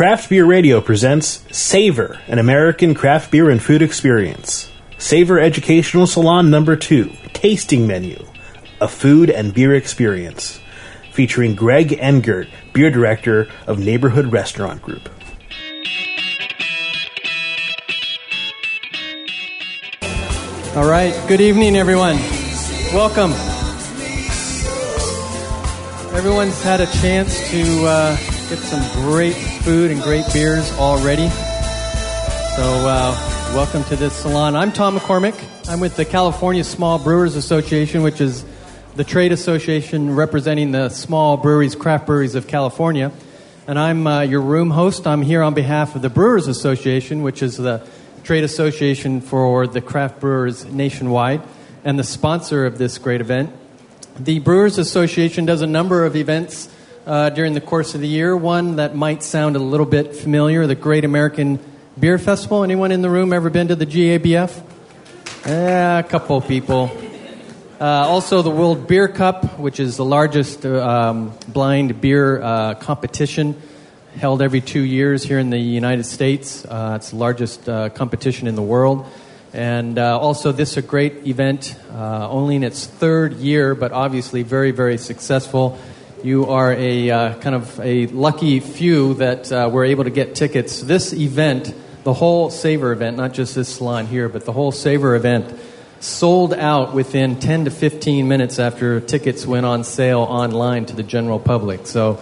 Craft Beer Radio presents Savor, an American craft beer and food experience. Savor Educational Salon number 2, Tasting Menu, a food and beer experience. Featuring Greg Engert, beer director of Neighborhood Restaurant Group. All right. Good evening, everyone. Welcome. Everyone's had a chance to uh, get some great food and great beers already. So, uh, welcome to this salon. I'm Tom McCormick. I'm with the California Small Brewers Association, which is the trade association representing the small breweries, craft breweries of California. And I'm uh, your room host. I'm here on behalf of the Brewers Association, which is the trade association for the craft brewers nationwide and the sponsor of this great event. The Brewers Association does a number of events uh, during the course of the year. One that might sound a little bit familiar, the Great American Beer Festival. Anyone in the room ever been to the GABF? Eh, a couple people. Uh, also, the World Beer Cup, which is the largest uh, um, blind beer uh, competition held every two years here in the United States. Uh, it's the largest uh, competition in the world. And uh, also, this is a great event, only in its third year, but obviously very, very successful. You are a uh, kind of a lucky few that uh, were able to get tickets. This event, the whole Savor event, not just this salon here, but the whole Savor event, sold out within 10 to 15 minutes after tickets went on sale online to the general public. So,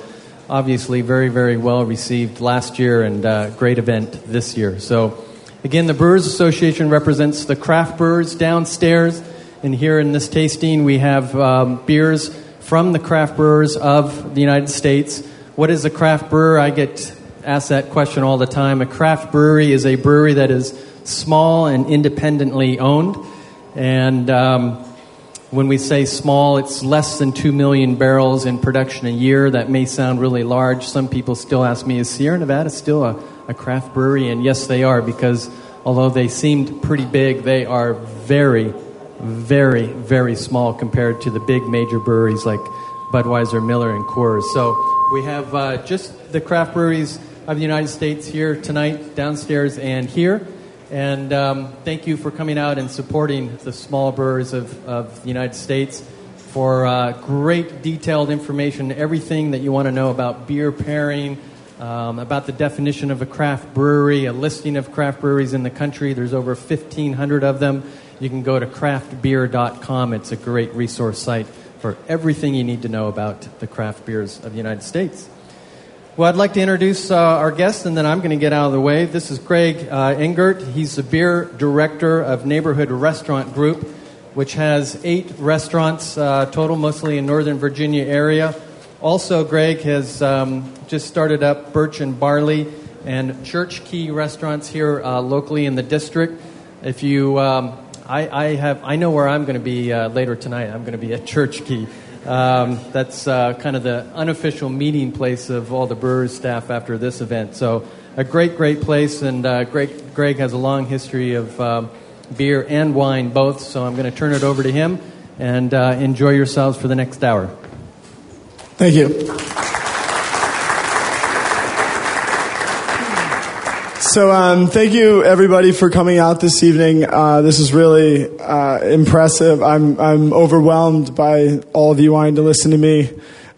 obviously very, very well received last year and uh, great event this year. So, again, the Brewers Association represents the craft brewers downstairs, and here in this tasting we have um, beers from the craft brewers of the United States. What is a craft brewer? I get asked that question all the time. A craft brewery is a brewery that is small and independently owned, and um, when we say small, it's less than 2 million barrels in production a year. That may sound really large. Some people still ask me, is Sierra Nevada still a, a craft brewery? And yes, they are, because although they seemed pretty big, they are very, very, very small compared to the big major breweries like Budweiser, Miller, and Coors. So we have uh, just the craft breweries of the United States here tonight, downstairs, and here. And um, thank you for coming out and supporting the small brewers of, of the United States for uh, great detailed information, everything that you want to know about beer pairing, um, about the definition of a craft brewery, a listing of craft breweries in the country. There's over 1,500 of them. You can go to craftbeer.com. It's a great resource site for everything you need to know about the craft beers of the United States. Well, I'd like to introduce uh, our guest, and then I'm going to get out of the way. This is Greg uh. He's the beer director of Neighborhood Restaurant Group, which has eight restaurants uh, total, mostly in Northern Virginia area. Also, Greg has um, just started up Birch and Barley and Church Key restaurants here uh, locally in the district. If you, um, I, I, have, I know where I'm going to be uh, later tonight. I'm going to be at Church Key. Um, that's uh, kind of the unofficial meeting place of all the brewers staff after this event. So, a great, great place, and uh, Greg, Greg has a long history of um, beer and wine both. So, I'm going to turn it over to him and uh, enjoy yourselves for the next hour. Thank you. So, um, thank you everybody for coming out this evening. Uh, this is really uh, impressive. I'm I'm overwhelmed by all of you wanting to listen to me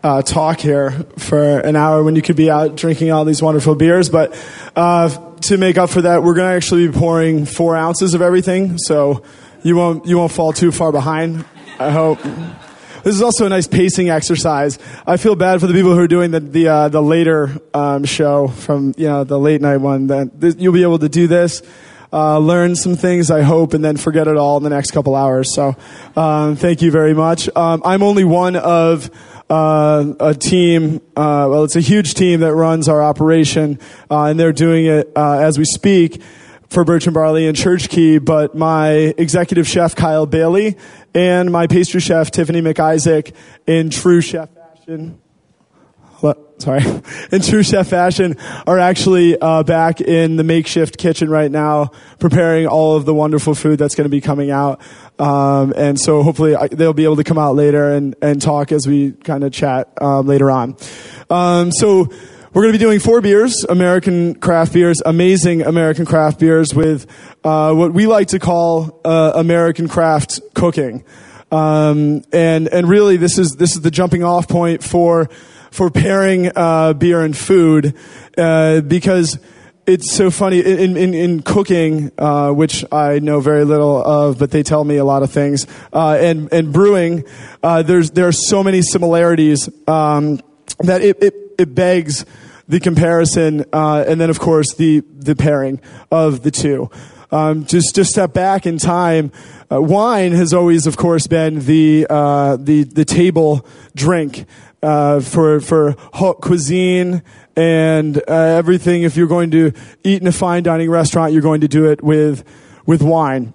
uh, talk here for an hour when you could be out drinking all these wonderful beers. But uh, to make up for that, we're going to actually be pouring four ounces of everything, so you won't you won't fall too far behind. I hope. This is also a nice pacing exercise. I feel bad for the people who are doing the the, uh, the later um, show from you know the late night one. That you'll be able to do this, uh, learn some things, I hope, and then forget it all in the next couple hours. So, um, thank you very much. Um, I'm only one of. Uh, a team, uh, well, it's a huge team that runs our operation, uh, and they're doing it uh, as we speak for Birch and Barley and Church Key, but my executive chef Kyle Bailey and my pastry chef Tiffany McIsaac in true chef fashion. Sorry, in true chef fashion, are actually uh, back in the makeshift kitchen right now, preparing all of the wonderful food that's going to be coming out. Um, and so hopefully I, they'll be able to come out later and, and talk as we kind of chat um, later on. Um, so we're going to be doing four beers, American craft beers, amazing American craft beers with uh, what we like to call uh, American craft cooking. Um, and and really, this is this is the jumping off point for for pairing uh, beer and food uh, because it's so funny in in, in cooking, uh, which I know very little of, but they tell me a lot of things. Uh, and and brewing, uh, there's there are so many similarities um, that it, it it begs the comparison, uh, and then of course the the pairing of the two. Um, just to step back in time, uh, wine has always, of course, been the uh, the the table drink uh, for for cuisine and uh, everything. If you're going to eat in a fine dining restaurant, you're going to do it with with wine.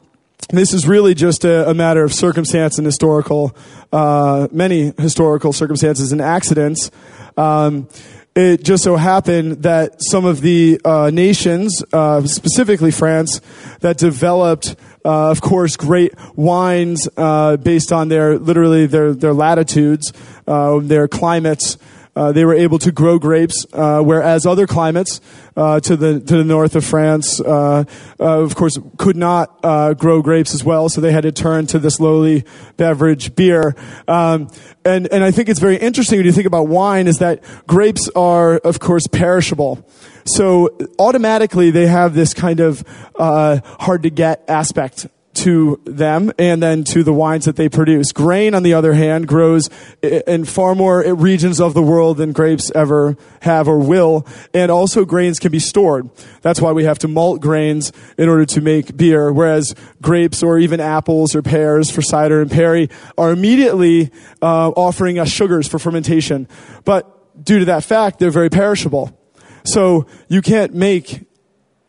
This is really just a, a matter of circumstance and historical, uh, many historical circumstances and accidents. Um, it just so happened that some of the uh, nations, uh, specifically France, that developed, uh, of course, great wines uh, based on their literally their their latitudes, uh, their climates. Uh, they were able to grow grapes, uh, whereas other climates uh, to the to the north of France, uh, uh, of course, could not grow grapes as well. So they had to turn to this lowly beverage, beer. Um, and and I think it's very interesting when you think about wine is that grapes are, of course, perishable. So automatically they have this kind of hard to get aspect to them and then to the wines that they produce. Grain, on the other hand, grows in far more regions of the world than grapes ever have or will. And also grains can be stored. That's why we have to malt grains in order to make beer, whereas grapes or even apples or pears for cider and perry are immediately uh, offering us sugars for fermentation. But due to that fact, they're very perishable. So you can't make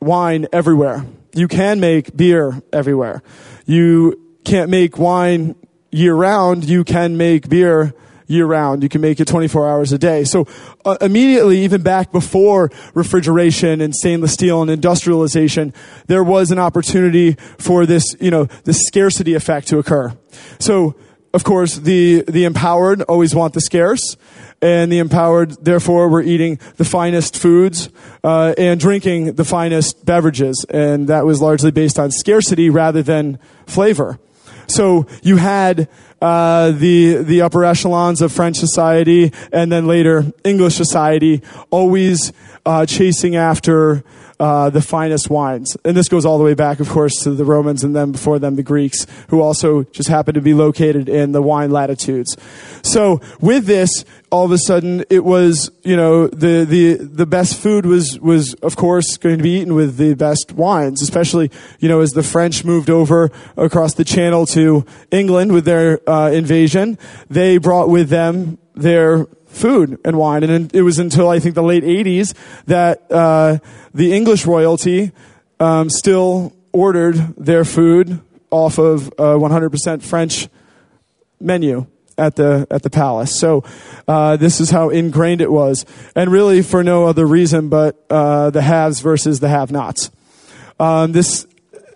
wine everywhere. You can make beer everywhere. You can't make wine year round. You can make beer year round. You can make it 24 hours a day. So uh, immediately, even back before refrigeration and stainless steel and industrialization, there was an opportunity for this, you know, this scarcity effect to occur. So, of course, the, the empowered always want the scarce and the empowered, therefore, were eating the finest foods uh, and drinking the finest beverages, and that was largely based on scarcity rather than flavor. So you had uh, the the upper echelons of French society, and then later English society, always uh, chasing after uh, the finest wines. And this goes all the way back, of course, to the Romans and then before them the Greeks, who also just happened to be located in the wine latitudes. So with this, all of a sudden it was, you know, the, the, the best food was, was of course going to be eaten with the best wines, especially, you know, as the French moved over across the channel to England with their uh, invasion, they brought with them their food and wine. And it was until I think the late 80s that uh, the English royalty um, still ordered their food off of a 100% French menu at the at the palace. So uh, this is how ingrained it was, and really for no other reason but uh, the haves versus the have-nots. Um, this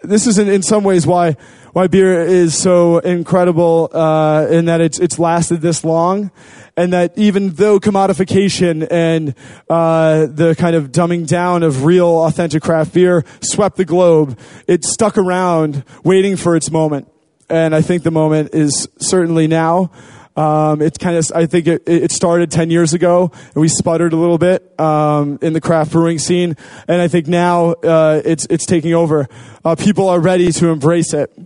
this is in, in some ways why why beer is so incredible uh, in that it's it's lasted this long, and that even though commodification and uh, the kind of dumbing down of real authentic craft beer swept the globe, it stuck around waiting for its moment. And I think the moment is certainly now. Um, it's kind of, I think it, it, started 10 years ago and we sputtered a little bit, um, in the craft brewing scene. And I think now, uh, it's, it's taking over. Uh, people are ready to embrace it,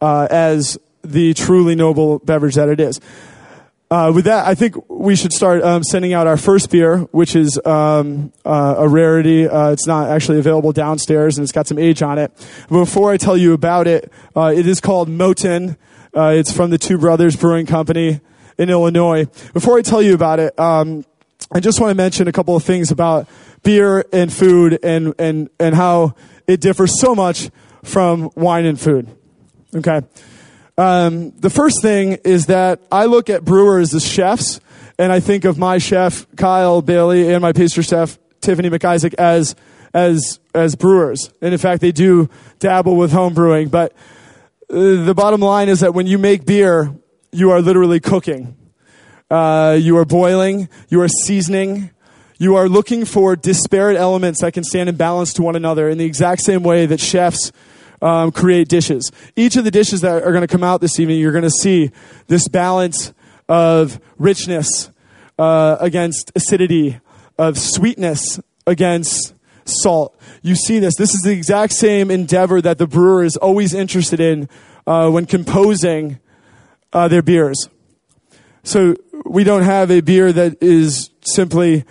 uh, as the truly noble beverage that it is. Uh, with that, I think we should start um, sending out our first beer, which is um, uh, a rarity. Uh, it's not actually available downstairs, and it's got some age on it. Before I tell you about it, uh, it is called Moaten. Uh, it's from the Two Brothers Brewing Company in Illinois. Before I tell you about it, um, I just want to mention a couple of things about beer and food and, and, and how it differs so much from wine and food. Okay. Um, the first thing is that I look at brewers as chefs, and I think of my chef Kyle Bailey and my pastry chef Tiffany McIsaac as as as brewers. And in fact, they do dabble with home brewing. But uh, the bottom line is that when you make beer, you are literally cooking. Uh, you are boiling. You are seasoning. You are looking for disparate elements that can stand in balance to one another in the exact same way that chefs um, create dishes. Each of the dishes that are going to come out this evening, you're going to see this balance of richness uh, against acidity, of sweetness against salt. You see this. This is the exact same endeavor that the brewer is always interested in uh, when composing uh, their beers. So we don't have a beer that is simply,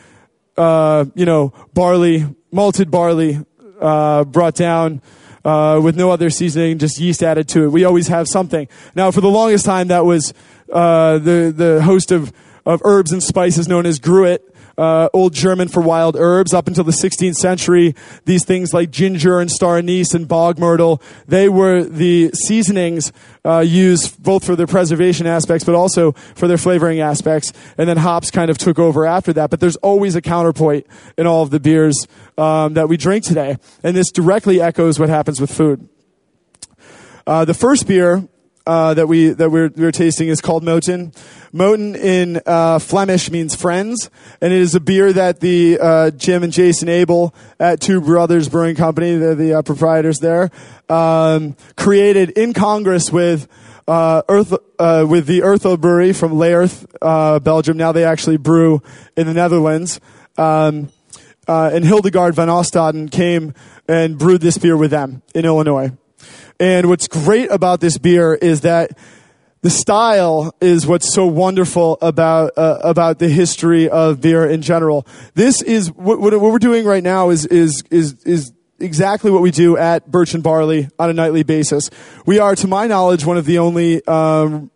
uh, you know, barley, malted barley, uh, brought down uh, with no other seasoning, just yeast added to it. We always have something. Now, for the longest time, that was uh, the the host of of herbs and spices known as Gruit uh, Old German for wild herbs. Up until the 16th century, these things like ginger and star anise and bog myrtle, they were the seasonings uh, used both for their preservation aspects, but also for their flavoring aspects. And then hops kind of took over after that. But there's always a counterpoint in all of the beers um, that we drink today, and this directly echoes what happens with food. Uh, the first beer uh, that we that we're, we're tasting is called Moaten. Moaten in uh, Flemish means friends, and it is a beer that the uh, Jim and Jason Ebel at Two Brothers Brewing Company, they're the uh, proprietors there, um, created in Congress with. Uh, Earth, uh, with the Urthel Brewery from Leerth, Belgium. Now they actually brew in the Netherlands. Um, and Hildegard van Ostaden came and brewed this beer with them in Illinois. And what's great about this beer is that the style is what's so wonderful about uh, about the history of beer in general. This is what, what, we're doing right now is is is is exactly what we do at Birch and Barley on a nightly basis. We are, to my knowledge, one of the only um,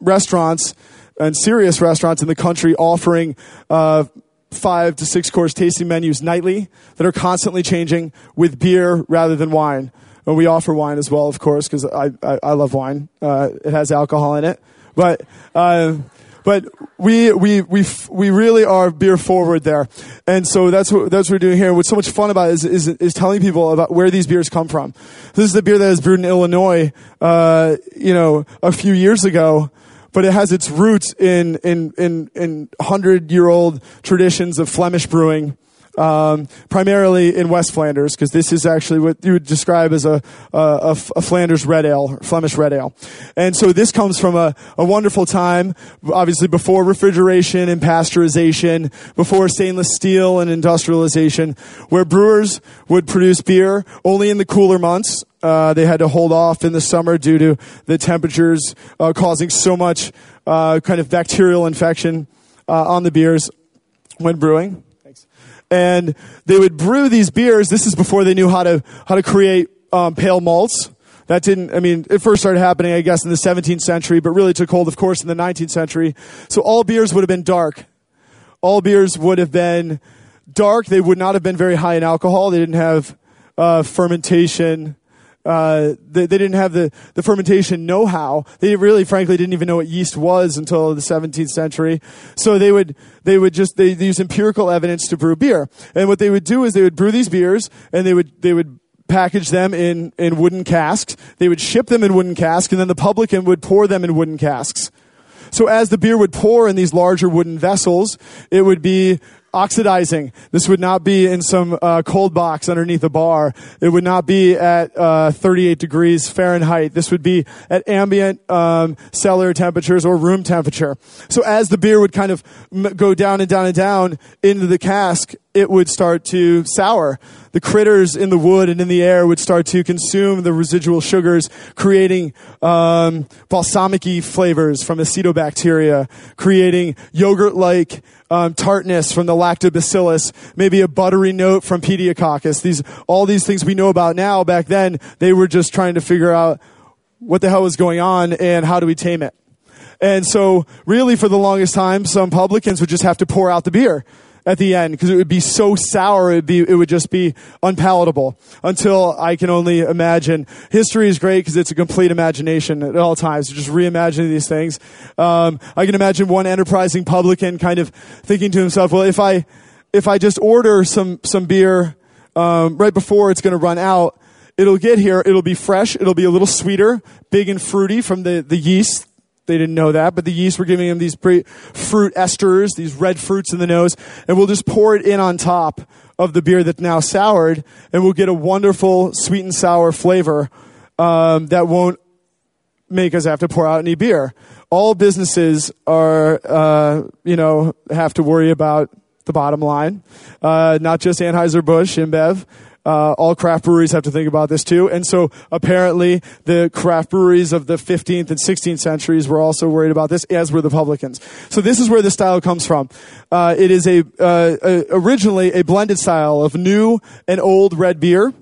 restaurants and serious restaurants in the country offering. Uh, five to six course tasting menus nightly that are constantly changing with beer rather than wine. And we offer wine as well, of course, because I, I, I, love wine. Uh, it has alcohol in it. But, uh, but we, we, we, we really are beer forward there. And so that's what, that's what we're doing here. What's so much fun about is, is, is telling people about where these beers come from. This is the beer that was brewed in Illinois, uh, you know, a few years ago but it has its roots in in in in hundred year old traditions of Flemish brewing um, primarily in West Flanders, because this is actually what you would describe as a, a, a, Flanders red ale, Flemish red ale. And so this comes from a, a wonderful time, obviously before refrigeration and pasteurization, before stainless steel and industrialization, where brewers would produce beer only in the cooler months. Uh, they had to hold off in the summer due to the temperatures uh, causing so much uh, kind of bacterial infection uh, on the beers when brewing and they would brew these beers. This is before they knew how to how to create um, pale malts. That didn't, I mean, it first started happening, I guess, in the 17th century, but really took hold, of course, in the 19th century. So all beers would have been dark. All beers would have been dark. They would not have been very high in alcohol. They didn't have uh, fermentation uh, they, they, didn't have the, the fermentation know-how. They really, frankly, didn't even know what yeast was until the 17th century. So they would, they would just, they, they use empirical evidence to brew beer. And what they would do is they would brew these beers and they would, they would package them in, in wooden casks. They would ship them in wooden casks and then the publican would pour them in wooden casks. So as the beer would pour in these larger wooden vessels, it would be oxidizing. This would not be in some uh, cold box underneath a bar. It would not be at uh, 38 degrees Fahrenheit. This would be at ambient um, cellar temperatures or room temperature. So as the beer would kind of go down and down and down into the cask, it would start to sour. The critters in the wood and in the air would start to consume the residual sugars, creating um, balsamic flavors from acetobacteria, creating yogurt-like um, tartness from the lactobacillus, maybe a buttery note from pediococcus. These, all these things we know about now. Back then, they were just trying to figure out what the hell was going on and how do we tame it. And so, really, for the longest time, some publicans would just have to pour out the beer at the end because it would be so sour it would be it would just be unpalatable until I can only imagine. History is great because it's a complete imagination at all times. Just reimagining these things. Um, I can imagine one enterprising publican kind of thinking to himself, "Well, if I if I just order some some beer um, right before it's going to run out." It'll get here. It'll be fresh. It'll be a little sweeter, big and fruity from the, the yeast They didn't know that, but the yeast were giving them these fruit esters, these red fruits in the nose, and we'll just pour it in on top of the beer that's now soured, and we'll get a wonderful sweet and sour flavor um, that won't make us have to pour out any beer. All businesses are, uh, you know, have to worry about the bottom line, uh, not just Anheuser Busch, InBev. Uh, all craft breweries have to think about this too. And so apparently the craft breweries of the 15th and 16th centuries were also worried about this, as were the publicans. So this is where the style comes from. Uh, it is a, uh, a, originally a blended style of new and old red beer.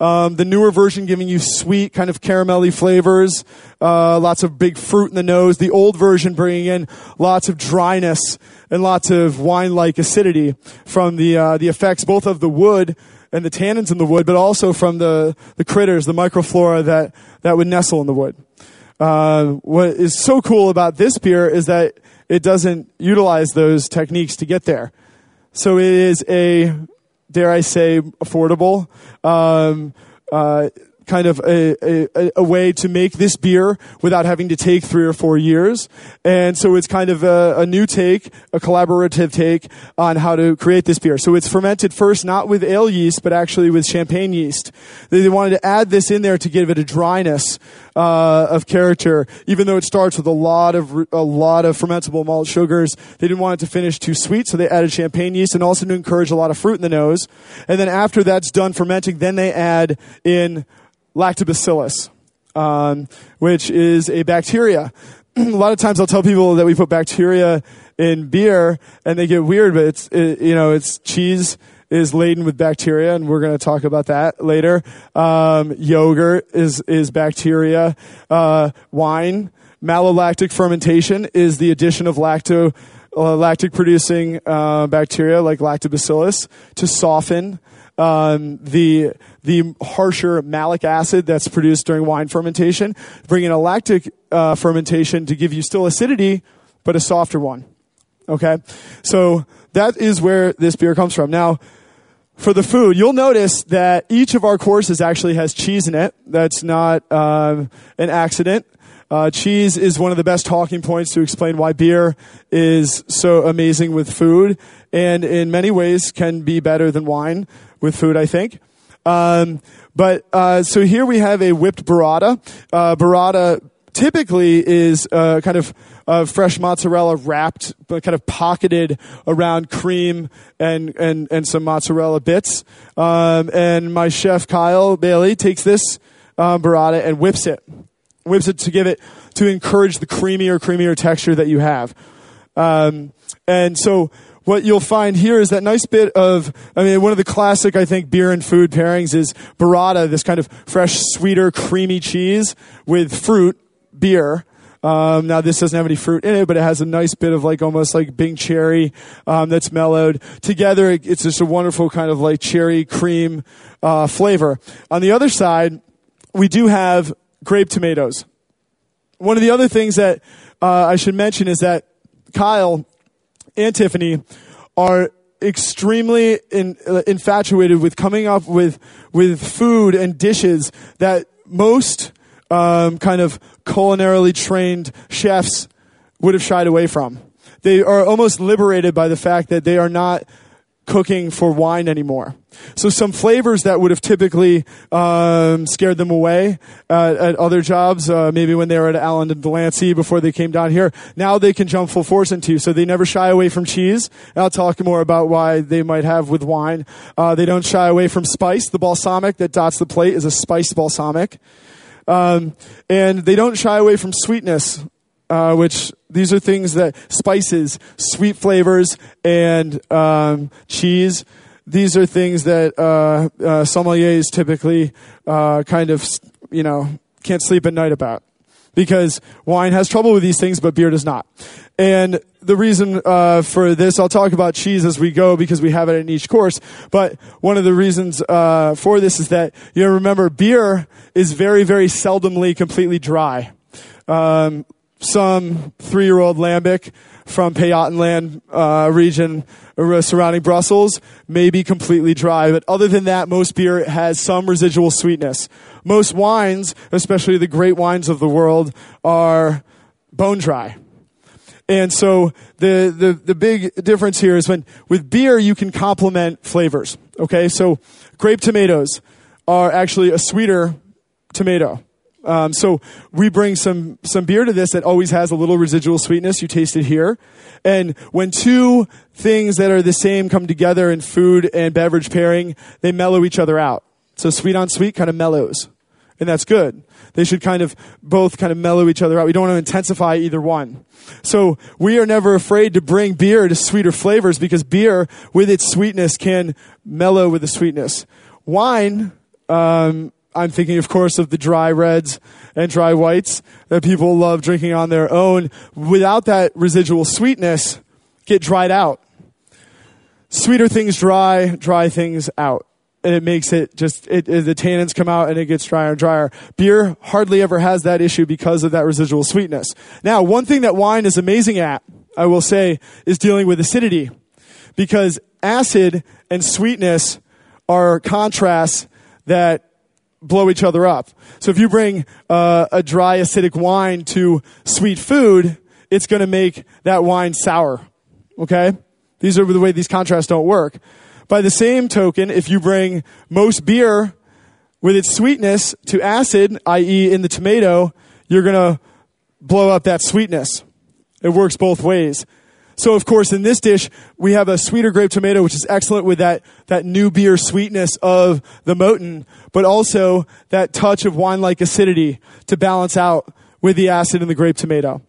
Um, the newer version giving you sweet, kind of caramelly flavors, uh, lots of big fruit in the nose. The old version bringing in lots of dryness and lots of wine-like acidity from the uh, the effects both of the wood and the tannins in the wood, but also from the, the critters, the microflora that, that would nestle in the wood. Uh, what is so cool about this beer is that it doesn't utilize those techniques to get there. So it is a, dare I say, affordable, um, uh, kind of a, a, a, way to make this beer without having to take three or four years. And so it's kind of a, a, new take, a collaborative take on how to create this beer. So it's fermented first not with ale yeast, but actually with champagne yeast. They wanted to add this in there to give it a dryness uh, of character, even though it starts with a lot of a lot of fermentable malt sugars. They didn't want it to finish too sweet, so they added champagne yeast and also to encourage a lot of fruit in the nose. And then after that's done fermenting, then they add in lactobacillus, um, which is a bacteria. a lot of times I'll tell people that we put bacteria in beer and they get weird, but it's, it, you know, it's cheese is laden with bacteria, and we're going to talk about that later. Um, yogurt is is bacteria. Uh, wine, malolactic fermentation is the addition of lacto uh, lactic producing uh, bacteria like lactobacillus to soften um, the the harsher malic acid that's produced during wine fermentation, bring in a lactic uh, fermentation to give you still acidity, but a softer one. Okay, so that is where this beer comes from. Now, for the food, you'll notice that each of our courses actually has cheese in it. That's not um, an accident. Uh, cheese is one of the best talking points to explain why beer is so amazing with food, and in many ways can be better than wine with food, I think. Um, but uh, so here we have a whipped burrata. Uh, burrata typically is uh, kind of uh, fresh mozzarella wrapped, but kind of pocketed around cream and and and some mozzarella bits. Um, and my chef Kyle Bailey takes this uh, burrata and whips it, whips it to give it to encourage the creamier, creamier texture that you have. Um, and so what you'll find here is that nice bit of, I mean, one of the classic, I think, beer and food pairings is burrata, this kind of fresh, sweeter, creamy cheese with fruit, beer. Um, now this doesn't have any fruit in it, but it has a nice bit of like almost like Bing cherry um, that's mellowed together. It's just a wonderful kind of like cherry cream uh, flavor. On the other side, we do have grape tomatoes. One of the other things that uh, I should mention is that Kyle and Tiffany are extremely in, uh, infatuated with coming up with with food and dishes that most um, kind of culinarily trained chefs would have shied away from. They are almost liberated by the fact that they are not cooking for wine anymore. So some flavors that would have typically um, scared them away uh, at other jobs, uh, maybe when they were at Allen and Delancey before they came down here, now they can jump full force into. So they never shy away from cheese. And I'll talk more about why they might have with wine. Uh, they don't shy away from spice. The balsamic that dots the plate is a spiced balsamic. Um, and they don't shy away from sweetness uh, which these are things that spices, sweet flavors, and um, cheese. These are things that uh, uh, sommeliers typically uh, kind of, you know, can't sleep at night about because wine has trouble with these things, but beer does not. And the reason uh, for this, I'll talk about cheese as we go because we have it in each course. But one of the reasons uh, for this is that you know, remember beer is very, very seldomly completely dry. Um, some three-year-old lambic from Pajottenland uh, region uh, surrounding Brussels may be completely dry, but other than that, most beer has some residual sweetness. Most wines, especially the great wines of the world, are bone dry. And so the, the, the big difference here is when with beer you can complement flavors. Okay, so grape tomatoes are actually a sweeter tomato. Um, so we bring some some beer to this that always has a little residual sweetness. You taste it here, and when two things that are the same come together in food and beverage pairing, they mellow each other out. So sweet on sweet kind of mellows, and that's good. They should kind of both kind of mellow each other out. We don't want to intensify either one. So we are never afraid to bring beer to sweeter flavors because beer, with its sweetness, can mellow with the sweetness. Wine. Um, I'm thinking, of course, of the dry reds and dry whites that people love drinking on their own. Without that residual sweetness, get dried out. Sweeter things dry, dry things out. And it makes it just, it, it, the tannins come out and it gets drier and drier. Beer hardly ever has that issue because of that residual sweetness. Now, one thing that wine is amazing at, I will say, is dealing with acidity. Because acid and sweetness are contrasts that blow each other up. So if you bring uh, a dry acidic wine to sweet food, it's going to make that wine sour. Okay? These are the way these contrasts don't work. By the same token, if you bring most beer with its sweetness to acid, i.e. in the tomato, you're going to blow up that sweetness. It works both ways. So of course, in this dish, we have a sweeter grape tomato, which is excellent with that, that new beer sweetness of the Moaten, but also that touch of wine-like acidity to balance out with the acid in the grape tomato.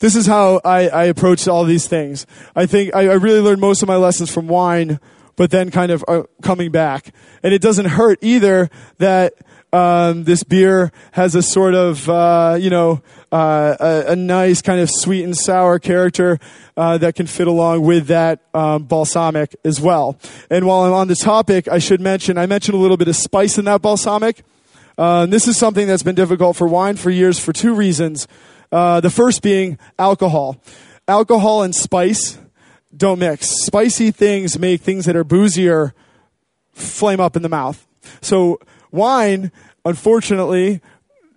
This is how I, I approach all these things. I think I, I really learned most of my lessons from wine, but then kind of uh, coming back. And it doesn't hurt either that um, this beer has a sort of, uh, you know, uh, a, a, nice kind of sweet and sour character uh, that can fit along with that um, balsamic as well. And while I'm on the topic, I should mention I mentioned a little bit of spice in that balsamic. Uh, this is something that's been difficult for wine for years for two reasons. Uh, the first being alcohol. Alcohol and spice don't mix. Spicy things make things that are boozier flame up in the mouth. So wine, unfortunately,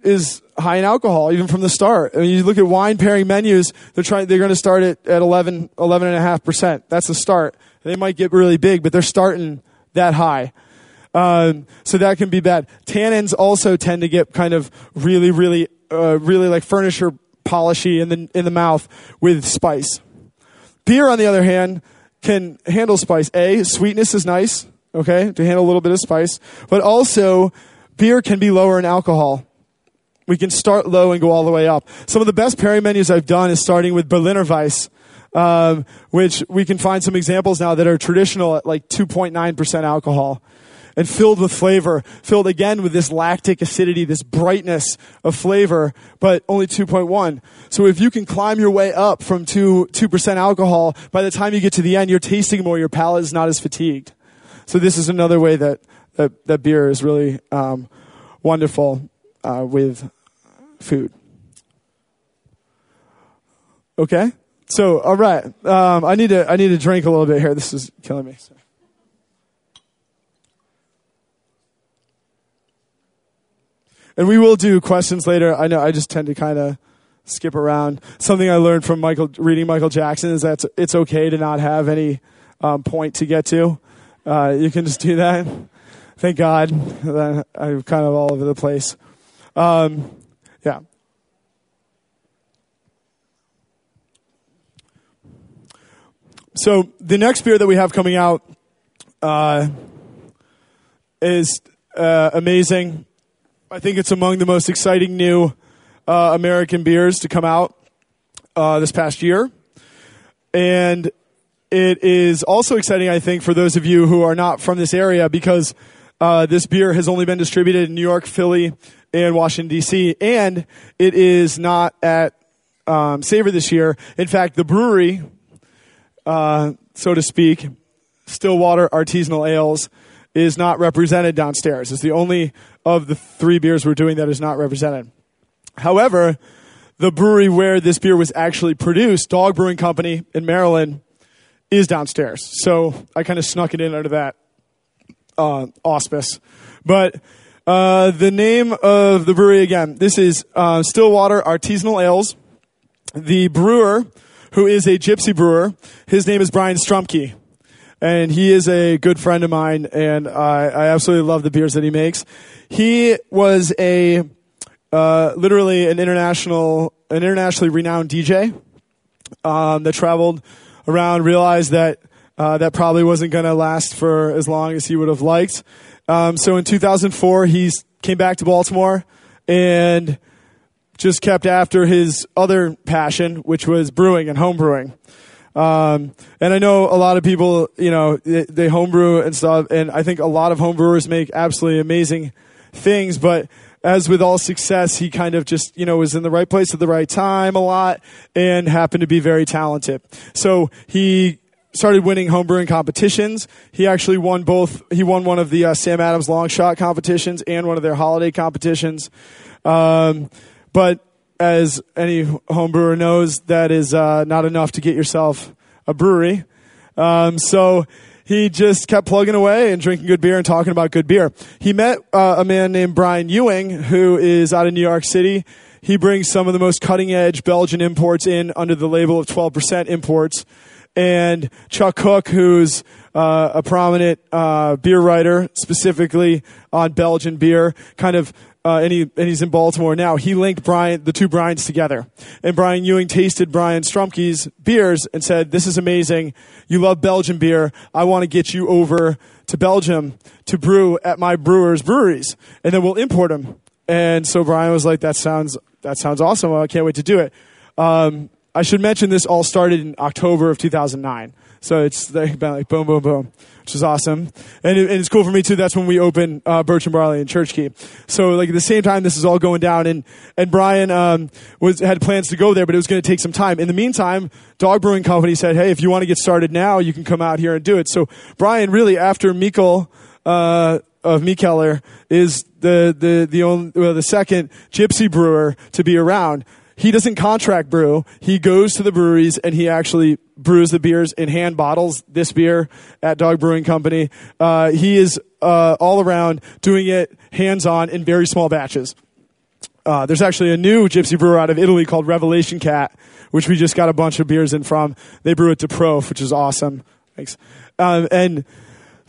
is high in alcohol even from the start. I mean, you look at wine pairing menus, they're trying, they're going to start at, at 11, 11.5%. That's the start. They might get really big, but they're starting that high. Um, so that can be bad. Tannins also tend to get kind of really, really, uh, really like furniture polishy in the, in the mouth with spice. Beer, on the other hand, can handle spice. A, sweetness is nice okay, to handle a little bit of spice. But also, beer can be lower in alcohol. We can start low and go all the way up. Some of the best pairing menus I've done is starting with Berliner Weiss, um, which we can find some examples now that are traditional at like 2.9% alcohol and filled with flavor, filled again with this lactic acidity, this brightness of flavor, but only 2.1. So if you can climb your way up from 2, 2% alcohol, by the time you get to the end, you're tasting more, your palate is not as fatigued. So this is another way that that, that beer is really um, wonderful uh, with food. Okay, so all right, um, I need to I need to drink a little bit here. This is killing me. And we will do questions later. I know I just tend to kind of skip around. Something I learned from Michael reading Michael Jackson is that it's okay to not have any um, point to get to. Uh, you can just do that. Thank God. I'm kind of all over the place. Um, yeah. So the next beer that we have coming out uh, is uh, amazing. I think it's among the most exciting new uh, American beers to come out uh, this past year. And it is also exciting, I think, for those of you who are not from this area because uh, this beer has only been distributed in New York, Philly, and Washington, D.C., and it is not at um, Savor this year. In fact, the brewery, uh, so to speak, Stillwater Artisanal Ales, is not represented downstairs. It's the only of the three beers we're doing that is not represented. However, the brewery where this beer was actually produced, Dog Brewing Company in Maryland, is downstairs. So I kind of snuck it in under that uh, auspice. But Uh, the name of the brewery again. This is uh, Stillwater Artisanal Ales. The brewer, who is a gypsy brewer, his name is Brian Strumke, and he is a good friend of mine, and I, I absolutely love the beers that he makes. He was a uh, literally an international, an internationally renowned DJ um, that traveled around. Realized that uh, that probably wasn't going to last for as long as he would have liked. Um, so in 2004, he came back to Baltimore and just kept after his other passion, which was brewing and home brewing. Um, and I know a lot of people, you know, they, they homebrew and stuff, and I think a lot of homebrewers make absolutely amazing things, but as with all success, he kind of just, you know, was in the right place at the right time a lot and happened to be very talented. So he started winning homebrewing competitions. He actually won both. He won one of the uh, Sam Adams long shot competitions and one of their holiday competitions. Um, but as any homebrewer knows, that is uh, not enough to get yourself a brewery. Um, so he just kept plugging away and drinking good beer and talking about good beer. He met uh, a man named Brian Ewing, who is out of New York City. He brings some of the most cutting edge Belgian imports in under the label of 12% imports. And Chuck Cook, who's uh, a prominent uh, beer writer, specifically on Belgian beer, kind of uh, and, he, and he's in Baltimore now. He linked Brian, the two Brians together. And Brian Ewing tasted Brian Strumke's beers and said, This is amazing. You love Belgian beer. I want to get you over to Belgium to brew at my brewers' breweries, and then we'll import them. And so Brian was like, That sounds, that sounds awesome. I can't wait to do it. Um, I should mention this all started in October of 2009. So it's like, boom, boom, boom, which is awesome. And, it, and it's cool for me too. That's when we opened uh, Birch and Barley and Church Key. So like at the same time, this is all going down, and and Brian um, was had plans to go there, but it was going to take some time. In the meantime, Dog Brewing Company said, "Hey, if you want to get started now, you can come out here and do it." So Brian, really, after Mikkel. Uh, of Mikkeller is the the the only well, the second gypsy brewer to be around he doesn't contract brew. He goes to the breweries and he actually brews the beers in hand bottles. This beer at Dog Brewing Company. Uh, he is uh, all around doing it hands on in very small batches. Uh, there's actually a new gypsy brewer out of Italy called Revelation Cat, which we just got a bunch of beers in from. They brew it De Proef, which is awesome. Thanks. Um, and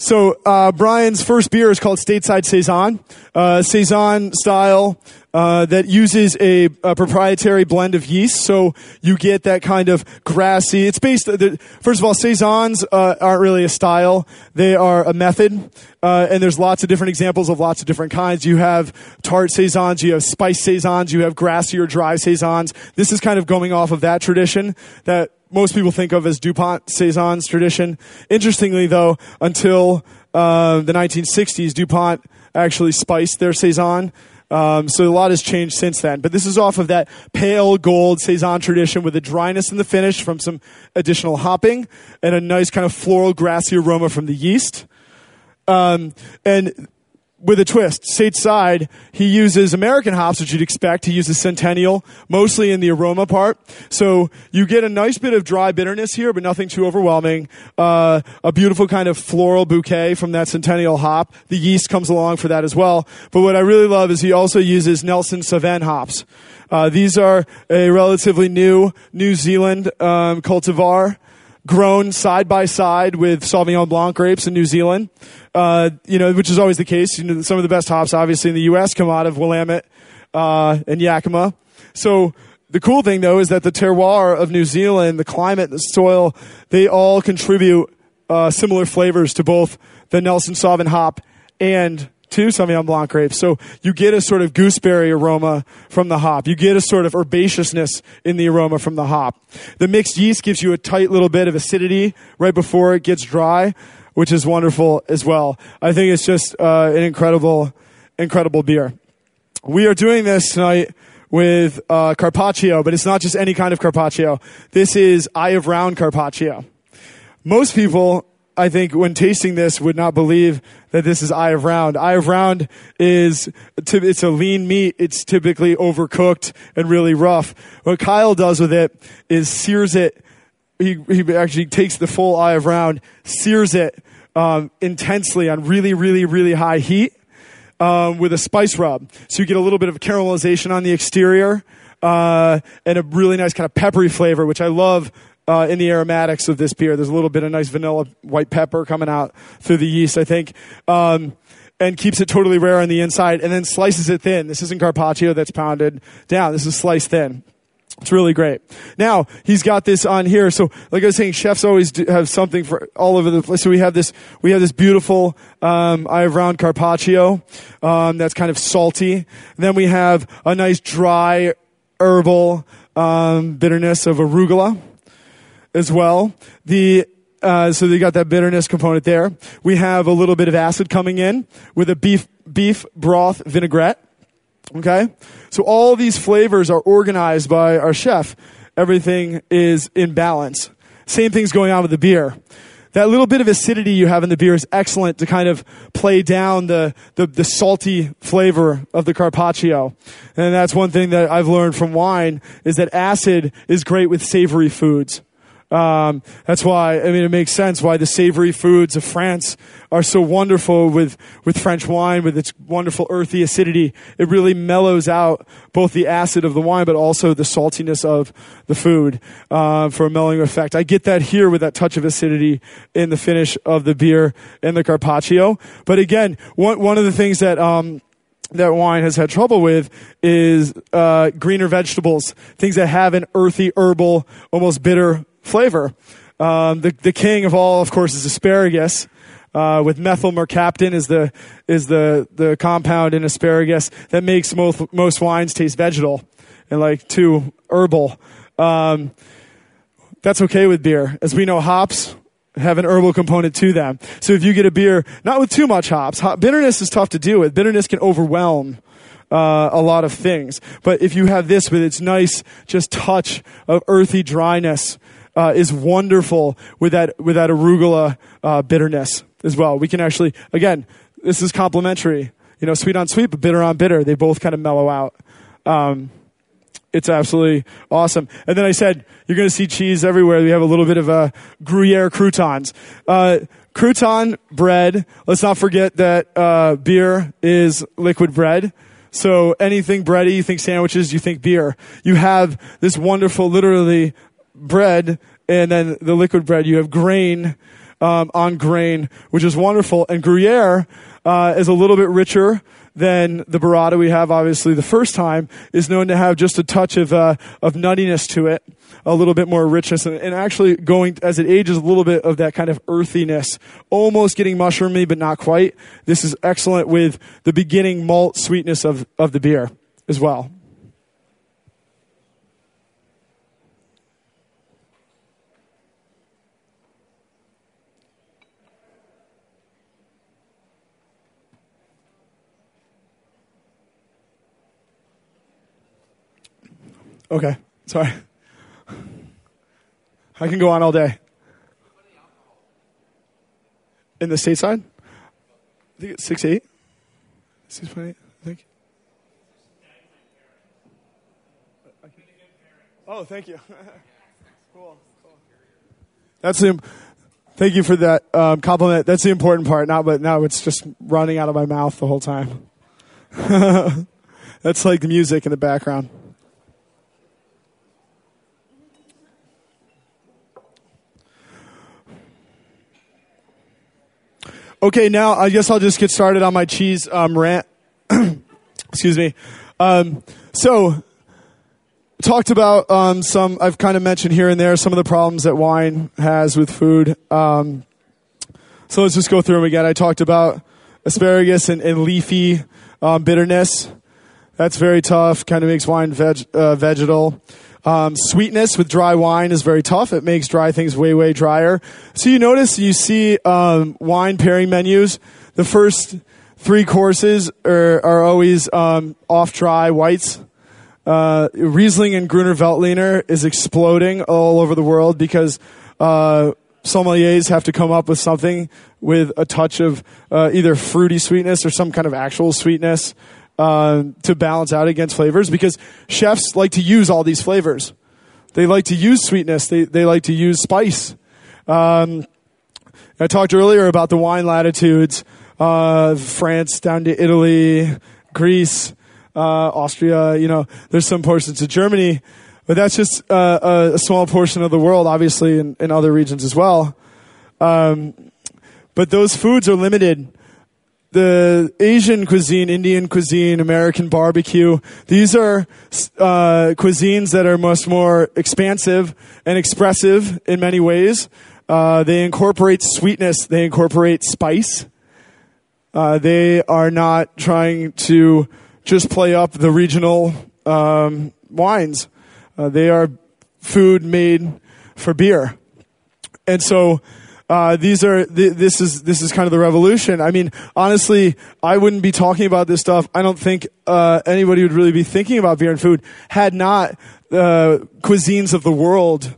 so uh, Brian's first beer is called Stateside Saison, uh, style uh, that uses a, a, proprietary blend of yeast. So you get that kind of grassy. It's based. First of all, saisons uh, aren't really a style; they are a method. Uh, and there's lots of different examples of lots of different kinds. You have tart saisons, you have spice saisons, you have grassy or dry saisons. This is kind of going off of that tradition that most people think of as Dupont Saison's tradition. Interestingly, though, until uh, the 1960s, Dupont actually spiced their Saison. Um, so a lot has changed since then. But this is off of that pale gold Saison tradition with a dryness in the finish from some additional hopping and a nice kind of floral grassy aroma from the yeast. Um, and with a twist. Stateside, he uses American hops, which you'd expect. He uses Centennial, mostly in the aroma part. So you get a nice bit of dry bitterness here, but nothing too overwhelming. Uh, a beautiful kind of floral bouquet from that Centennial hop. The yeast comes along for that as well. But what I really love is he also uses Nelson Sauvin hops. Uh, these are a relatively new New Zealand um, cultivar grown side by side with Sauvignon Blanc grapes in New Zealand. Uh, you know, which is always the case. You know, some of the best hops, obviously, in the U.S. come out of Willamette uh, and Yakima. So the cool thing, though, is that the terroir of New Zealand, the climate, the soil, they all contribute uh, similar flavors to both the Nelson Sauvin hop and to Sauvignon Blanc grapes. So you get a sort of gooseberry aroma from the hop. You get a sort of herbaceousness in the aroma from the hop. The mixed yeast gives you a tight little bit of acidity right before it gets dry, which is wonderful as well. I think it's just uh, an incredible, incredible beer. We are doing this tonight with uh, Carpaccio, but it's not just any kind of Carpaccio. This is Eye of Round Carpaccio. Most people I think when tasting this would not believe that this is eye of round. Eye of round is it's a lean meat. It's typically overcooked and really rough. What Kyle does with it is sears it. He he actually takes the full eye of round, sears it um, intensely on really really really high heat. um, with a spice rub. So you get a little bit of caramelization on the exterior uh, and a really nice kind of peppery flavor, which I love uh, in the aromatics of this beer. There's a little bit of nice vanilla white pepper coming out through the yeast, I think. Um, and keeps it totally rare on the inside and then slices it thin. This isn't carpaccio that's pounded down. This is sliced thin. It's really great. Now he's got this on here. So, like I was saying, chefs always have something for all over the place. So we have this, we have this beautiful um, eye of round carpaccio um, that's kind of salty. And then we have a nice dry herbal um, bitterness of arugula as well. The uh, so they got that bitterness component there. We have a little bit of acid coming in with a beef beef broth vinaigrette. Okay? So all these flavors are organized by our chef. Everything is in balance. Same thing's going on with the beer. That little bit of acidity you have in the beer is excellent to kind of play down the, the, the salty flavor of the Carpaccio. And that's one thing that I've learned from wine is that acid is great with savory foods. Um, that's why I mean it makes sense why the savory foods of France are so wonderful with with French wine with its wonderful earthy acidity. It really mellows out both the acid of the wine, but also the saltiness of the food uh, for a mellowing effect. I get that here with that touch of acidity in the finish of the beer and the Carpaccio. But again, one one of the things that um, that wine has had trouble with is uh, greener vegetables, things that have an earthy, herbal, almost bitter flavor. Um, the, the king of all, of course, is asparagus. Uh, with methyl mercaptan is the is the the compound in asparagus that makes most most wines taste vegetal and like too herbal. Um, that's okay with beer, as we know hops have an herbal component to them. So if you get a beer not with too much hops, hop, bitterness is tough to deal with. Bitterness can overwhelm uh, a lot of things. But if you have this with its nice just touch of earthy dryness uh, is wonderful with that with that arugula uh, bitterness as well. We can actually again, this is complementary. You know, sweet on sweet, but bitter on bitter. They both kind of mellow out. Um, it's absolutely awesome. And then I said, you're going to see cheese everywhere. We have a little bit of a uh, Gruyere croutons. Uh, crouton bread. Let's not forget that uh, beer is liquid bread. So anything bready, you think sandwiches, you think beer. You have this wonderful, literally bread and then the liquid bread. You have grain um, on grain, which is wonderful. And Gruyere uh, is a little bit richer than the burrata we have. Obviously, the first time is known to have just a touch of uh, of nuttiness to it, a little bit more richness, and, and actually going as it ages, a little bit of that kind of earthiness, almost getting mushroomy, but not quite. This is excellent with the beginning malt sweetness of of the beer as well. Okay, sorry. I can go on all day. In the stateside? I think it's six eight. Six point eight, I think. Oh, thank you. cool. That's the. Thank you for that um, compliment. That's the important part. Now, but now it's just running out of my mouth the whole time. That's like music in the background. Okay, now I guess I'll just get started on my cheese um, rant. Excuse me. Um, so, talked about um, some. I've kind of mentioned here and there some of the problems that wine has with food. Um, so let's just go through them again. I talked about asparagus and, and leafy um, bitterness. That's very tough. Kind of makes wine veg, uh, vegetal. Um, sweetness with dry wine is very tough. It makes dry things way, way drier. So you notice you see um, wine pairing menus. The first three courses are, are always um, off dry whites. Uh, Riesling and Gruner Veltliner is exploding all over the world because uh, sommeliers have to come up with something with a touch of uh, either fruity sweetness or some kind of actual sweetness uh, to balance out against flavors because chefs like to use all these flavors. They like to use sweetness. They, they like to use spice. Um, I talked earlier about the wine latitudes uh, France down to Italy, Greece, uh, Austria. You know, there's some portions of Germany, but that's just uh, a, small portion of the world. Obviously, in, in other regions as well. Um, but those foods are limited. The Asian cuisine, Indian cuisine, American barbecue, these are uh, cuisines that are much more expansive and expressive in many ways. Uh, they incorporate sweetness, they incorporate spice. Uh, they are not trying to just play up the regional um, wines. Uh, they are food made for beer. And so uh, these are th- this is this is kind of the revolution. I mean, honestly, I wouldn't be talking about this stuff. I don't think uh, anybody would really be thinking about beer and food had not uh, cuisines of the world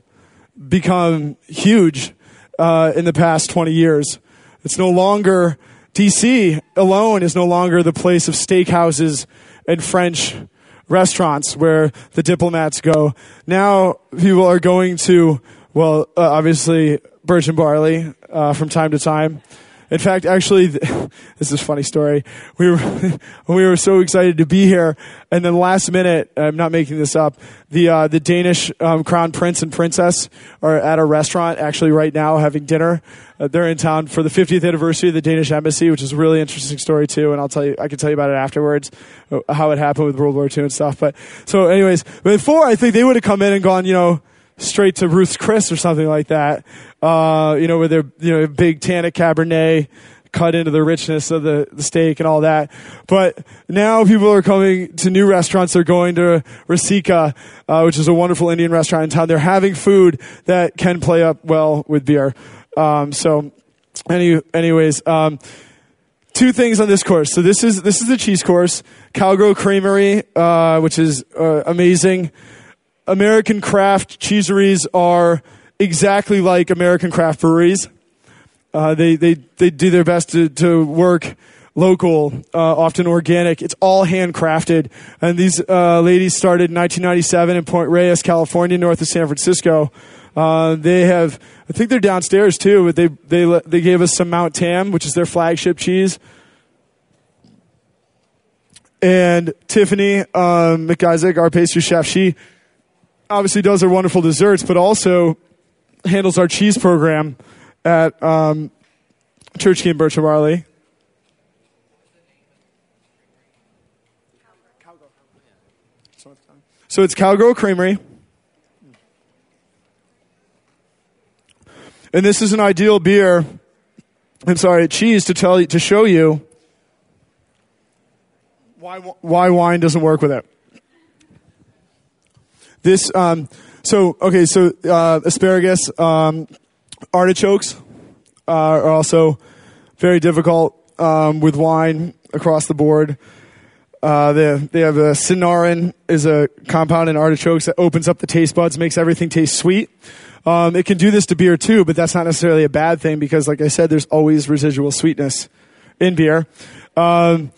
become huge uh, in the past twenty years. It's no longer DC alone is no longer the place of steakhouses and French restaurants where the diplomats go. Now people are going to well, uh, obviously birch and barley uh, from time to time. In fact, actually, this is a funny story. We were we were so excited to be here, and then last minute, I'm not making this up. The uh, the Danish um, crown prince and princess are at a restaurant actually right now having dinner. Uh, they're in town for the 50th anniversary of the Danish embassy, which is a really interesting story too. And I'll tell you, I can tell you about it afterwards, uh, how it happened with World War II and stuff. But so, anyways, before I think they would have come in and gone, you know straight to Ruth's Chris or something like that. Uh, you know, with their you know big Tannic Cabernet cut into the richness of the, the steak and all that. But now people are coming to new restaurants. They're going to Rasika, uh, which is a wonderful Indian restaurant in town. They're having food that can play up well with beer. Um, so, any, anyways, um, two things on this course. So this is this is the cheese course, Cowgirl Creamery, uh, which is uh, amazing. American craft cheeseries are exactly like American craft breweries. Uh, they, they, they do their best to, to work local, uh, often organic. It's all handcrafted. And these uh, ladies started in 1997 in Point Reyes, California, north of San Francisco. Uh, they have, I think they're downstairs too, but they, they, they gave us some Mount Tam, which is their flagship cheese. And Tiffany um, MacIsaac, our pastry chef, she obviously does our wonderful desserts, but also handles our cheese program at um, Church Birch and Barley. So it's Cowgirl Creamery. And this is an ideal beer. I'm sorry, cheese to tell you, to show you why, why wine doesn't work with it. This, um, so, okay, so, uh, asparagus, um, artichokes uh, are also very difficult, um, with wine across the board. Uh, they, they have a cynarin is a compound in artichokes that opens up the taste buds, makes everything taste sweet. Um, it can do this to beer too, but that's not necessarily a bad thing because, like I said, there's always residual sweetness in beer. Um,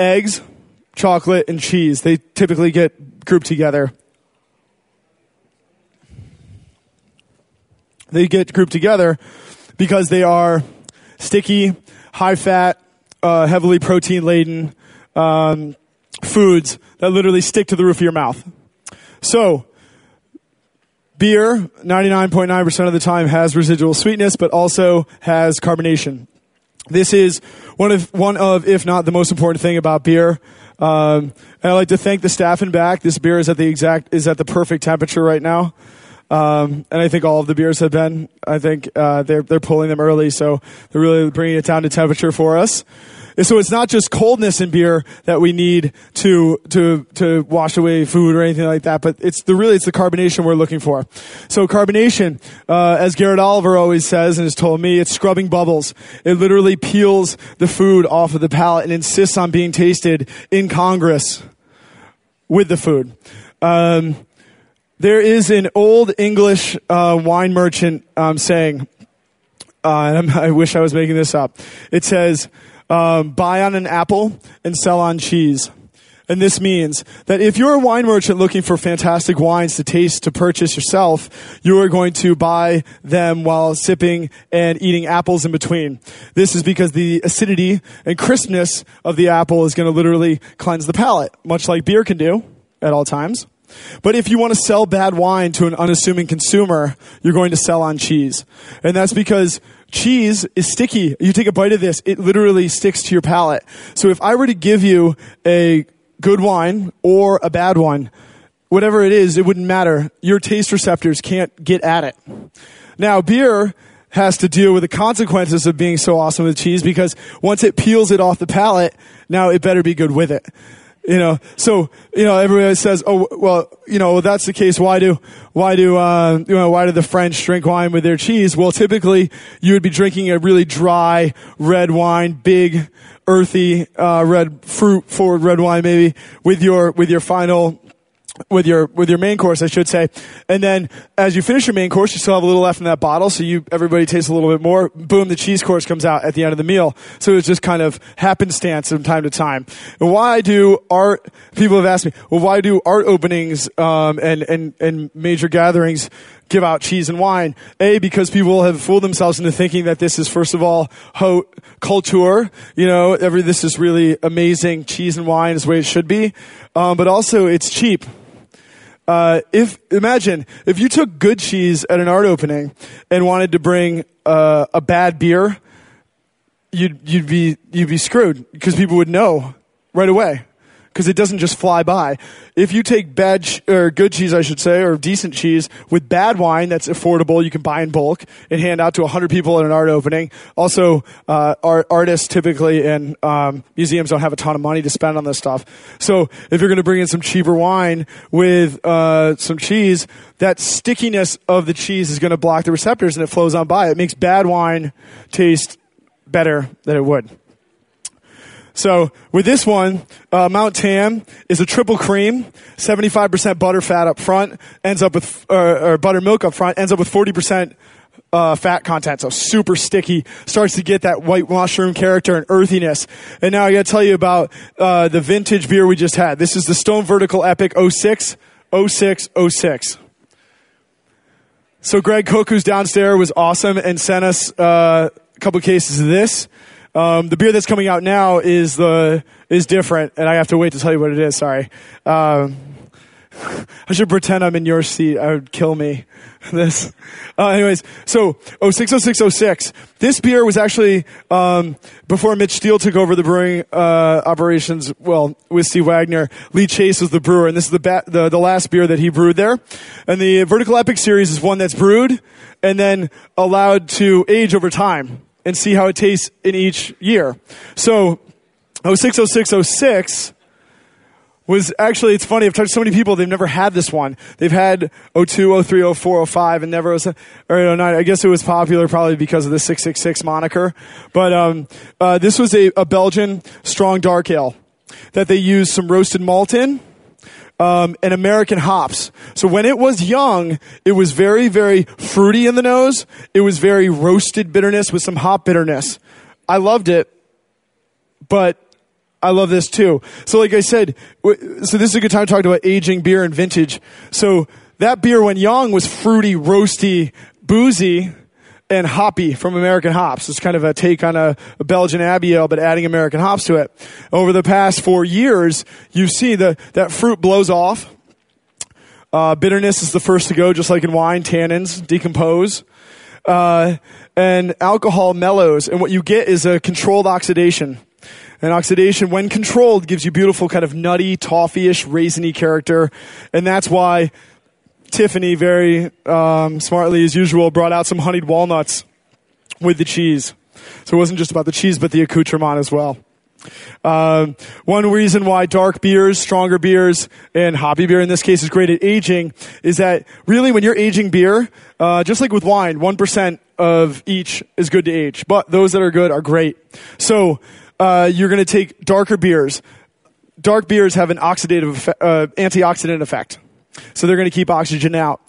eggs, chocolate, and cheese, they typically get grouped together. They get grouped together because they are sticky, high fat, uh, heavily protein laden um, foods that literally stick to the roof of your mouth. So, beer, 99.9% of the time has residual sweetness, but also has carbonation. This is one of, one of, if not the most important thing about beer. Um, and I'd like to thank the staff in back. This beer is at the exact, is at the perfect temperature right now. Um, and I think all of the beers have been. I think uh, they're they're pulling them early, so they're really bringing it down to temperature for us. So it's not just coldness in beer that we need to to to wash away food or anything like that, but it's the really it's the carbonation we're looking for. So carbonation, uh, as Garrett Oliver always says and has told me, it's scrubbing bubbles. It literally peels the food off of the palate and insists on being tasted in Congress with the food. Um, there is an old English uh, wine merchant um, saying, uh, I wish I was making this up. It says, um, buy on an apple and sell on cheese. And this means that if you're a wine merchant looking for fantastic wines to taste, to purchase yourself, you are going to buy them while sipping and eating apples in between. This is because the acidity and crispness of the apple is going to literally cleanse the palate, much like beer can do at all times. But if you want to sell bad wine to an unassuming consumer, you're going to sell on cheese. And that's because cheese is sticky. You take a bite of this, it literally sticks to your palate. So if I were to give you a good wine or a bad one, whatever it is, it wouldn't matter. Your taste receptors can't get at it. Now, beer has to deal with the consequences of being so awesome with cheese because once it peels it off the palate, now it better be good with it. You know, so, you know, everybody says, oh, well, you know, that's the case. Why do, why do, uh, you know, why do the French drink wine with their cheese? Well, typically you would be drinking a really dry red wine, big, earthy, uh, red fruit forward red wine maybe with your, with your final with your with your main course, I should say. And then as you finish your main course, you still have a little left in that bottle, so you everybody tastes a little bit more. Boom, the cheese course comes out at the end of the meal. So it's just kind of happenstance from time to time. And why do art? People have asked me, well, why do art openings um, and and and major gatherings give out cheese and wine. A, because people have fooled themselves into thinking that this is, first of all, haute culture. You know, every, this is really amazing. Cheese and wine is the way it should be. Um, but also, it's cheap. Uh, if imagine if you took good cheese at an art opening and wanted to bring uh, a bad beer, you'd you'd be you'd be screwed because people would know right away because it doesn't just fly by. If you take bad or good cheese, I should say, or decent cheese with bad wine that's affordable, you can buy in bulk and hand out to 100 people at an art opening. Also, uh, art, artists typically and um, museums don't have a ton of money to spend on this stuff. So if you're going to bring in some cheaper wine with uh, some cheese, that stickiness of the cheese is going to block the receptors and it flows on by. It makes bad wine taste better than it would. So with this one, uh, Mount Tam is a triple cream, 75% butter fat up front, ends up with, uh, or buttermilk up front, ends up with 40% uh, fat content, so super sticky. Starts to get that white mushroom character and earthiness. And now I got to tell you about uh, the vintage beer we just had. This is the Stone Vertical Epic 06, 06, 06. So Greg who's downstairs, was awesome and sent us uh, a couple cases of this. Um, the beer that's coming out now is the is different, and I have to wait to tell you what it is. Sorry. Um, I should pretend I'm in your seat. I would kill me. This. Uh, anyways, so 060606. This beer was actually um, before Mitch Steele took over the brewing uh, operations. Well, with Steve Wagner, Lee Chase was the brewer, and this is the, ba- the the last beer that he brewed there. And the Vertical Epic series is one that's brewed and then allowed to age over time and see how it tastes in each year. So 060606 was actually, it's funny, I've talked to so many people, they've never had this one. They've had 02, 03, 04, 05, and never, or 09. I guess it was popular probably because of the 666 moniker. But um, uh, this was a, a Belgian strong dark ale that they used some roasted malt in um, and American hops. So when it was young, it was very, very fruity in the nose. It was very roasted bitterness with some hop bitterness. I loved it, but I love this too. So like I said, so this is a good time to talk about aging beer and vintage. So that beer when young was fruity, roasty, boozy, and hoppy from American hops. It's kind of a take on a, a, Belgian Abbey ale, but adding American hops to it. Over the past four years, you see the, that fruit blows off. Uh, bitterness is the first to go, just like in wine. Tannins decompose. Uh, and alcohol mellows. And what you get is a controlled oxidation. And oxidation, when controlled, gives you beautiful kind of nutty, toffee-ish, raisiny character. And that's why Tiffany, very um, smartly as usual, brought out some honeyed walnuts with the cheese. So it wasn't just about the cheese, but the accoutrement as well. Um, one reason why dark beers, stronger beers, and hoppy beer in this case is great at aging is that really when you're aging beer, uh, just like with wine, 1% of each is good to age. But those that are good are great. So uh, you're going to take darker beers. Dark beers have an oxidative, uh, antioxidant effect. So they're going to keep oxygen out.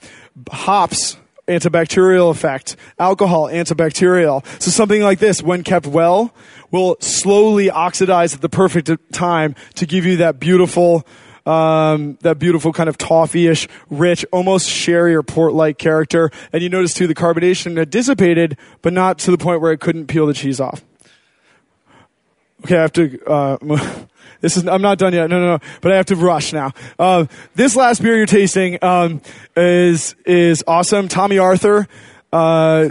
Hops antibacterial effect. Alcohol, antibacterial. So something like this, when kept well, will slowly oxidize at the perfect time to give you that beautiful, um, that beautiful kind of toffee-ish, rich, almost sherry or port-like character. And you notice too, the carbonation had dissipated, but not to the point where it couldn't peel the cheese off. Okay, I have to. Uh, this is. I'm not done yet. No, no, no. But I have to rush now. Uh, this last beer you're tasting um, is is awesome. Tomme Arthur. Uh,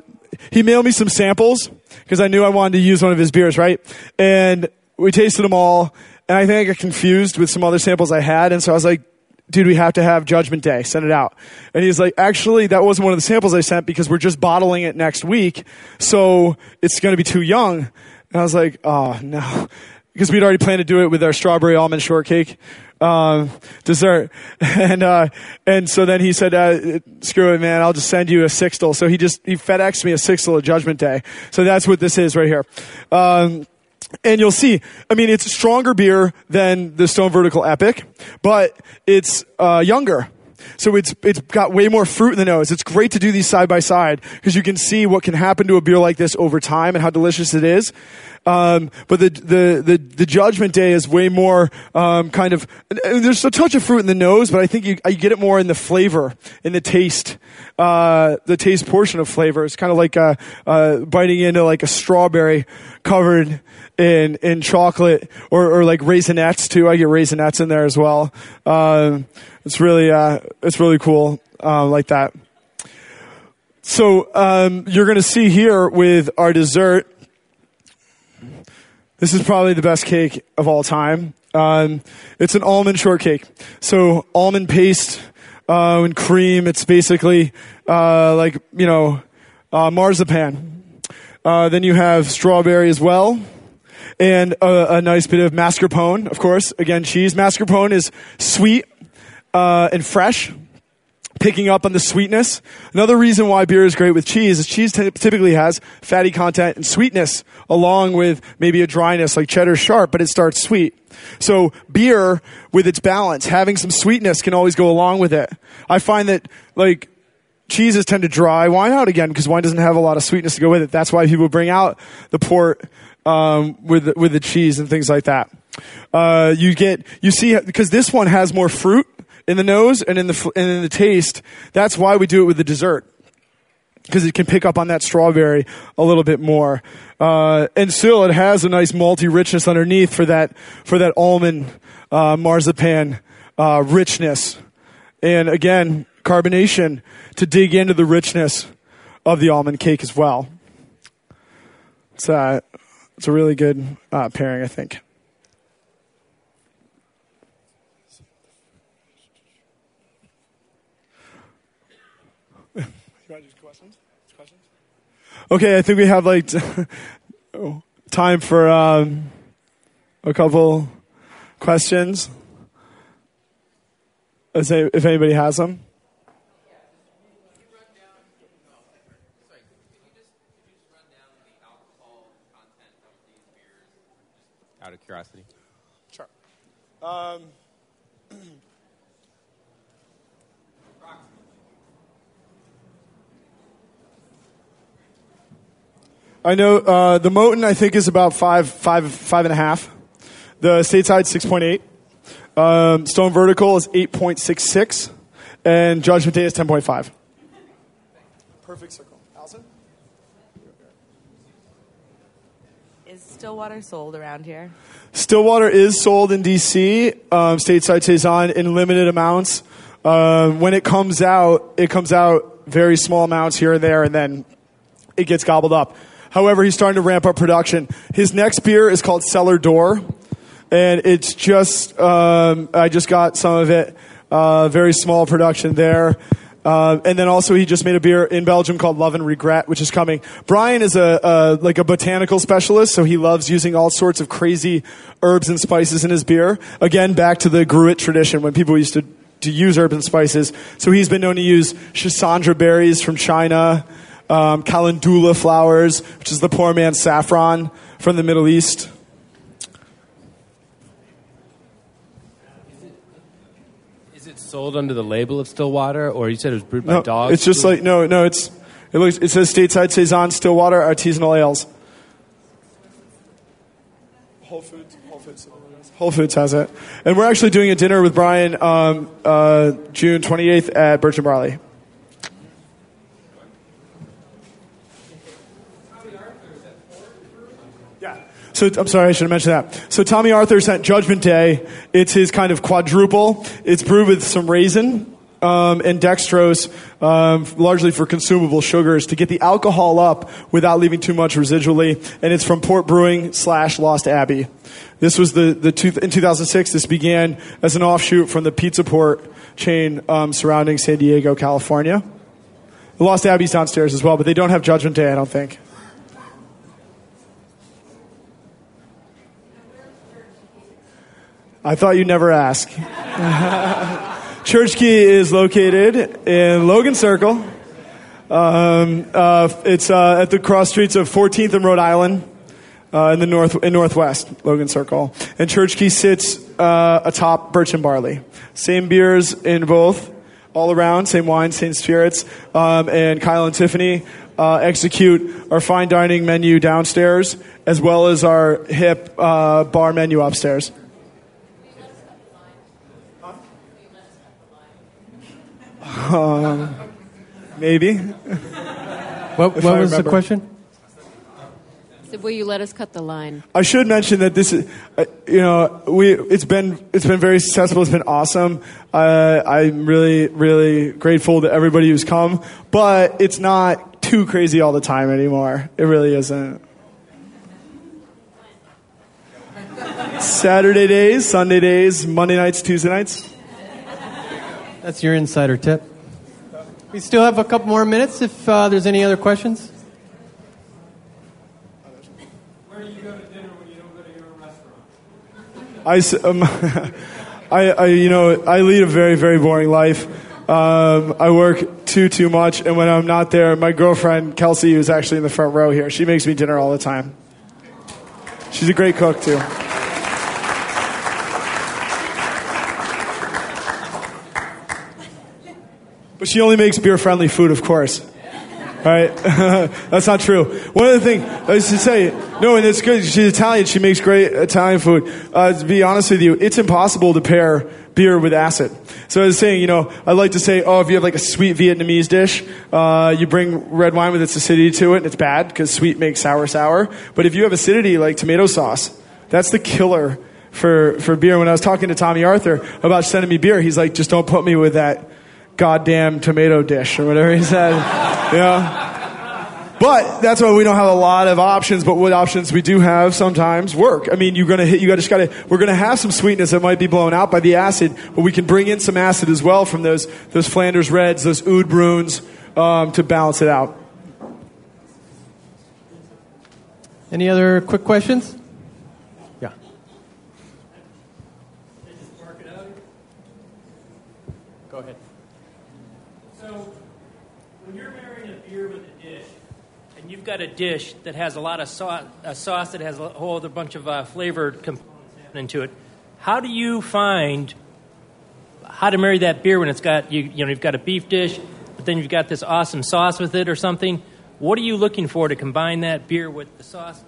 he mailed me some samples because I knew I wanted to use one of his beers, right? And we tasted them all, and I think I got confused with some other samples I had, and so I was like, dude, we have to have Judgment Day. Send it out. And he's like, actually, that wasn't one of the samples I sent because we're just bottling it next week. So it's going to be too young. And I was like, oh, no. Because we'd already planned to do it with our strawberry almond shortcake um, dessert. And, uh, and so then he said, uh, screw it, man. I'll just send you a sixtel. So he just, he FedExed me a sixtel of Judgment Day. So that's what this is right here. Um, and you'll see, I mean, it's a stronger beer than the Stone Vertical Epic, but it's uh, younger. So it's it's got way more fruit in the nose. It's great to do these side by side because you can see what can happen to a beer like this over time and how delicious it is. Um, but the, the, the, the judgment day is way more, um, kind of, there's a touch of fruit in the nose, but I think you, you get it more in the flavor, in the taste, uh, the taste portion of flavor. It's kind of like, uh, uh, biting into like a strawberry covered in, in chocolate or, or like raisinets too. I get raisinets in there as well. Um, it's really, uh, it's really cool, uh, like that. So, um, you're gonna see here with our dessert, this is probably the best cake of all time. Um, it's an almond shortcake. So almond paste uh, and cream. It's basically uh, like you know uh, marzipan. Uh, then you have strawberry as well, and a, a, nice bit of mascarpone. Of course, again cheese. Mascarpone is sweet uh, and fresh picking up on the sweetness. Another reason why beer is great with cheese is cheese t- typically has fatty content and sweetness along with maybe a dryness like cheddar sharp, but it starts sweet. So beer with its balance, having some sweetness can always go along with it. I find that like cheeses tend to dry wine out again because wine doesn't have a lot of sweetness to go with it. That's why people bring out the port um, with with the cheese and things like that. Uh, you get you see because this one has more fruit in the nose and in the and in the taste. That's why we do it with the dessert because it can pick up on that strawberry a little bit more. Uh, and still, it has a nice malty richness underneath for that for that almond uh, marzipan uh, richness. And again, carbonation to dig into the richness of the almond cake as well. It's, uh, it's a really good uh, pairing, I think. Okay, I think we have like time for um, a couple questions. Let's say if anybody has them. Out of curiosity. Sure. Um, I know uh, the Moaten I think is about five, five, five and a half. The stateside six point eight. Um, Stone Vertical is eight point six six, and Judgment Day is ten point five. Perfect circle. Allison. Is Stillwater sold around here? Stillwater is sold in DC. Um, stateside saison in limited amounts. Uh, when it comes out, it comes out very small amounts here and there, and then it gets gobbled up. However, he's starting to ramp up production. His next beer is called Cellar Door, and it's just um, I just got some of it. Uh, very small production there. Uh, and then also he just made a beer in Belgium called Love and Regret, which is coming. Brian is a, a, like a botanical specialist, so he loves using all sorts of crazy herbs and spices in his beer. Again, back to the Gruit tradition when people used to to use herbs and spices. So he's been known to use Schisandra berries from China um, calendula flowers, which is the poor man's saffron from the Middle East. Is it, is it sold under the label of Stillwater, or you said it was brewed by dogs? it's just like no, no. It's it looks. It says stateside saison Stillwater artisanal ales. Whole Foods. Whole Foods. Whole Foods has it, and we're actually doing a dinner with Brian um, uh, June 28th at Birch and Barley. So I'm sorry, I should have mentioned that. So Tomme Arthur sent Judgment Day. It's his kind of quadruple. It's brewed with some raisin um, and dextrose, um, largely for consumable sugars, to get the alcohol up without leaving too much residually. And it's from Port Brewing slash Lost Abbey. This was the the two, in 2006. This began as an offshoot from the Pizza Port chain um, surrounding San Diego, California. The Lost Abbey's downstairs as well, but they don't have Judgment Day, I don't think. I thought you'd never ask. Church Key is located in Logan Circle. Um, uh, it's uh, at the cross streets of 14th and Rhode Island uh, in the north in northwest Logan Circle. And Church Key sits uh, atop Birch and Barley. Same beers in both, all around. Same wines, same spirits. Um, and Kyle and Tiffany uh, execute our fine dining menu downstairs, as well as our hip uh, bar menu upstairs. Um, maybe. What, what I was the question? So will you let us cut the line? I should mention that this is, uh, you know, we it's been it's been very successful. It's been awesome. Uh, I'm really really grateful to everybody who's come, but it's not too crazy all the time anymore. It really isn't. Saturday days, Sunday days, Monday nights, Tuesday nights. That's your insider tip. We still have a couple more minutes if uh, there's any other questions. Where do you go to dinner when you don't go to your own restaurant? I, s- um, I, I, you know, I lead a very, very boring life. Um, I work too, too much, and when I'm not there, my girlfriend Kelsey, who's actually in the front row here, she makes me dinner all the time. She's a great cook too. But she only makes beer-friendly food, of course. All right, that's not true. One other thing I was to say, no, and it's good. She's Italian. She makes great Italian food. Uh, to be honest with you, it's impossible to pair beer with acid. So I was saying, you know, I like to say, oh, if you have like a sweet Vietnamese dish, uh, you bring red wine with its acidity to it, and it's bad because sweet makes sour sour. But if you have acidity like tomato sauce, that's the killer for for beer. When I was talking to Tomme Arthur about sending me beer, he's like, just don't put me with that goddamn tomato dish or whatever he said. know? But that's why we don't have a lot of options. But what options we do have sometimes work. I mean, you're gonna hit. You got just gotta. We're gonna have some sweetness that might be blown out by the acid, but we can bring in some acid as well from those those Flanders Reds, those Oud Bruins, um, to balance it out. Any other quick questions? Yeah. Go ahead. So, when you're marrying a beer with a dish, and you've got a dish that has a lot of sauce, a sauce that has a whole other bunch of uh, flavored components happening to it, how do you find how to marry that beer when it's got you, you know you've got a beef dish, but then you've got this awesome sauce with it or something? What are you looking for to combine that beer with the sauce?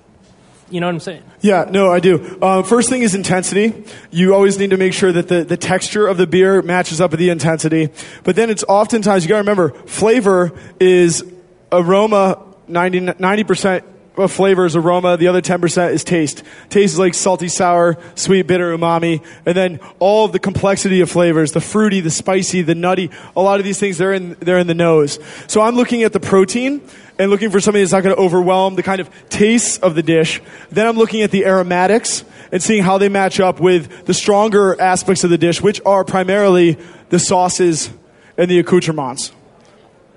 You know what I'm saying? Yeah, no, I do. Uh, first thing is intensity. You always need to make sure that the, the texture of the beer matches up with the intensity. But then it's oftentimes, you gotta remember, flavor is aroma, 90, 90% of flavor is aroma, the other 10% is taste. Taste is like salty, sour, sweet, bitter, umami, and then all of the complexity of flavors, the fruity, the spicy, the nutty, a lot of these things, they're in, they're in the nose. So I'm looking at the protein and looking for something that's not going to overwhelm the kind of tastes of the dish. Then I'm looking at the aromatics and seeing how they match up with the stronger aspects of the dish, which are primarily the sauces and the accoutrements.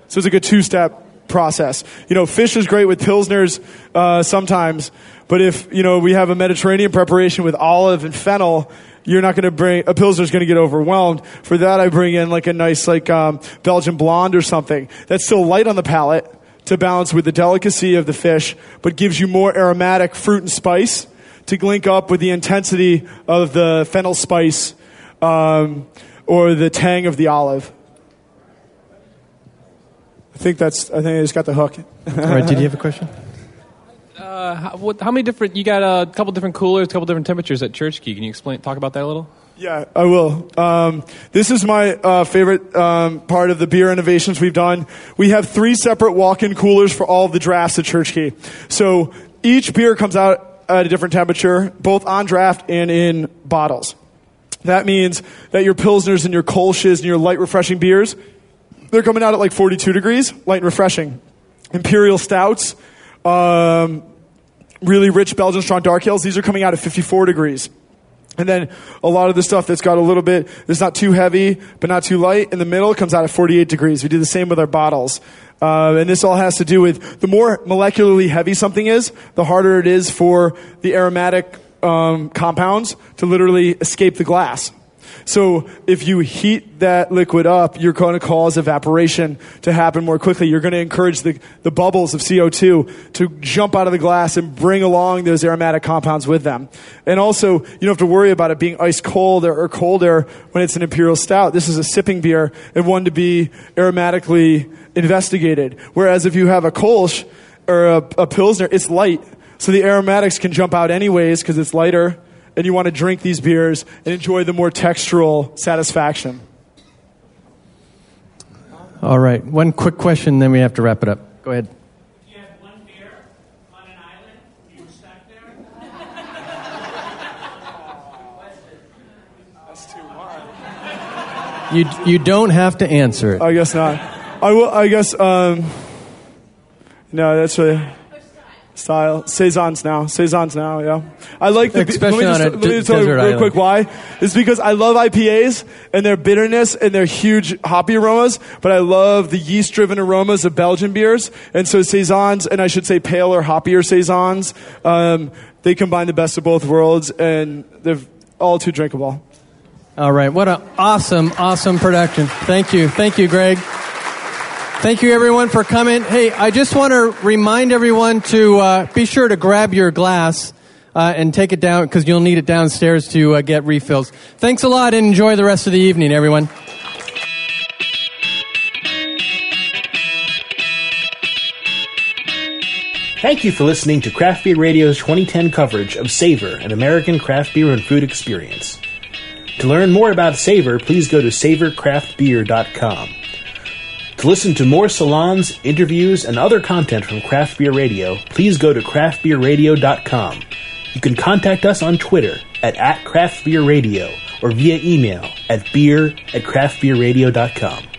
So it's like a two-step process. You know, fish is great with pilsners uh, sometimes, but if you know we have a Mediterranean preparation with olive and fennel, you're not going to bring a pilsner's going to get overwhelmed. For that, I bring in like a nice like um, Belgian blonde or something that's still light on the palate to balance with the delicacy of the fish, but gives you more aromatic fruit and spice to link up with the intensity of the fennel spice. Um, or the tang of the olive. I think that's. I think I just got the hook. All right, did you have a question? Uh, how, what, how many different? You got a couple different coolers, a couple different temperatures at Church Key. Can you explain? Talk about that a little. Yeah, I will. Um, this is my uh, favorite um, part of the beer innovations we've done. We have three separate walk-in coolers for all of the drafts at Church Key. So each beer comes out at a different temperature, both on draft and in bottles. That means that your pilsners and your kolsches and your light refreshing beers, they're coming out at like 42 degrees, light and refreshing. Imperial stouts, um, really rich Belgian strong dark ales, these are coming out at 54 degrees. And then a lot of the stuff that's got a little bit, it's not too heavy, but not too light. In the middle comes out at 48 degrees. We do the same with our bottles. Uh, and this all has to do with the more molecularly heavy something is, the harder it is for the aromatic um, compounds to literally escape the glass. So if you heat that liquid up, you're going to cause evaporation to happen more quickly. You're going to encourage the, the bubbles of CO2 to jump out of the glass and bring along those aromatic compounds with them. And also, you don't have to worry about it being ice cold or, or cold air when it's an imperial stout. This is a sipping beer and one to be aromatically investigated. Whereas if you have a Kolsch or a, a Pilsner, it's light. So the aromatics can jump out anyways because it's lighter and you want to drink these beers and enjoy the more textural satisfaction. All right, one quick question, then we have to wrap it up. Go ahead. If you had one beer on an island, you were stuck there. That's too hard. You, you don't have to answer it. I guess not. I will. I guess. Um, no, that's really style. Saisons now. Saisons now. Yeah. I like the. Especially let me on just, let me just tell you real island. quick why. It's because I love IPAs and their bitterness and their huge hoppy aromas, but I love the yeast-driven aromas of Belgian beers. And so saisons, and I should say pale or hoppier saisons, um, they combine the best of both worlds, and they're all too drinkable. All right, what an awesome, awesome production. Thank you. Thank you, Greg. Thank you, everyone, for coming. Hey, I just want to remind everyone to uh, be sure to grab your glass uh, and take it down because you'll need it downstairs to uh, get refills. Thanks a lot and enjoy the rest of the evening, everyone. Thank you for listening to Craft Beer Radio's 2010 coverage of Savor, an American craft beer and food experience. To learn more about Savor, please go to savorcraftbeer.com. To listen to more salons, interviews, and other content from Craft Beer Radio, please go to craftbeerradio.com. You can contact us on Twitter at, at craftbeerradio or via email at beer at craftbeerradio.com.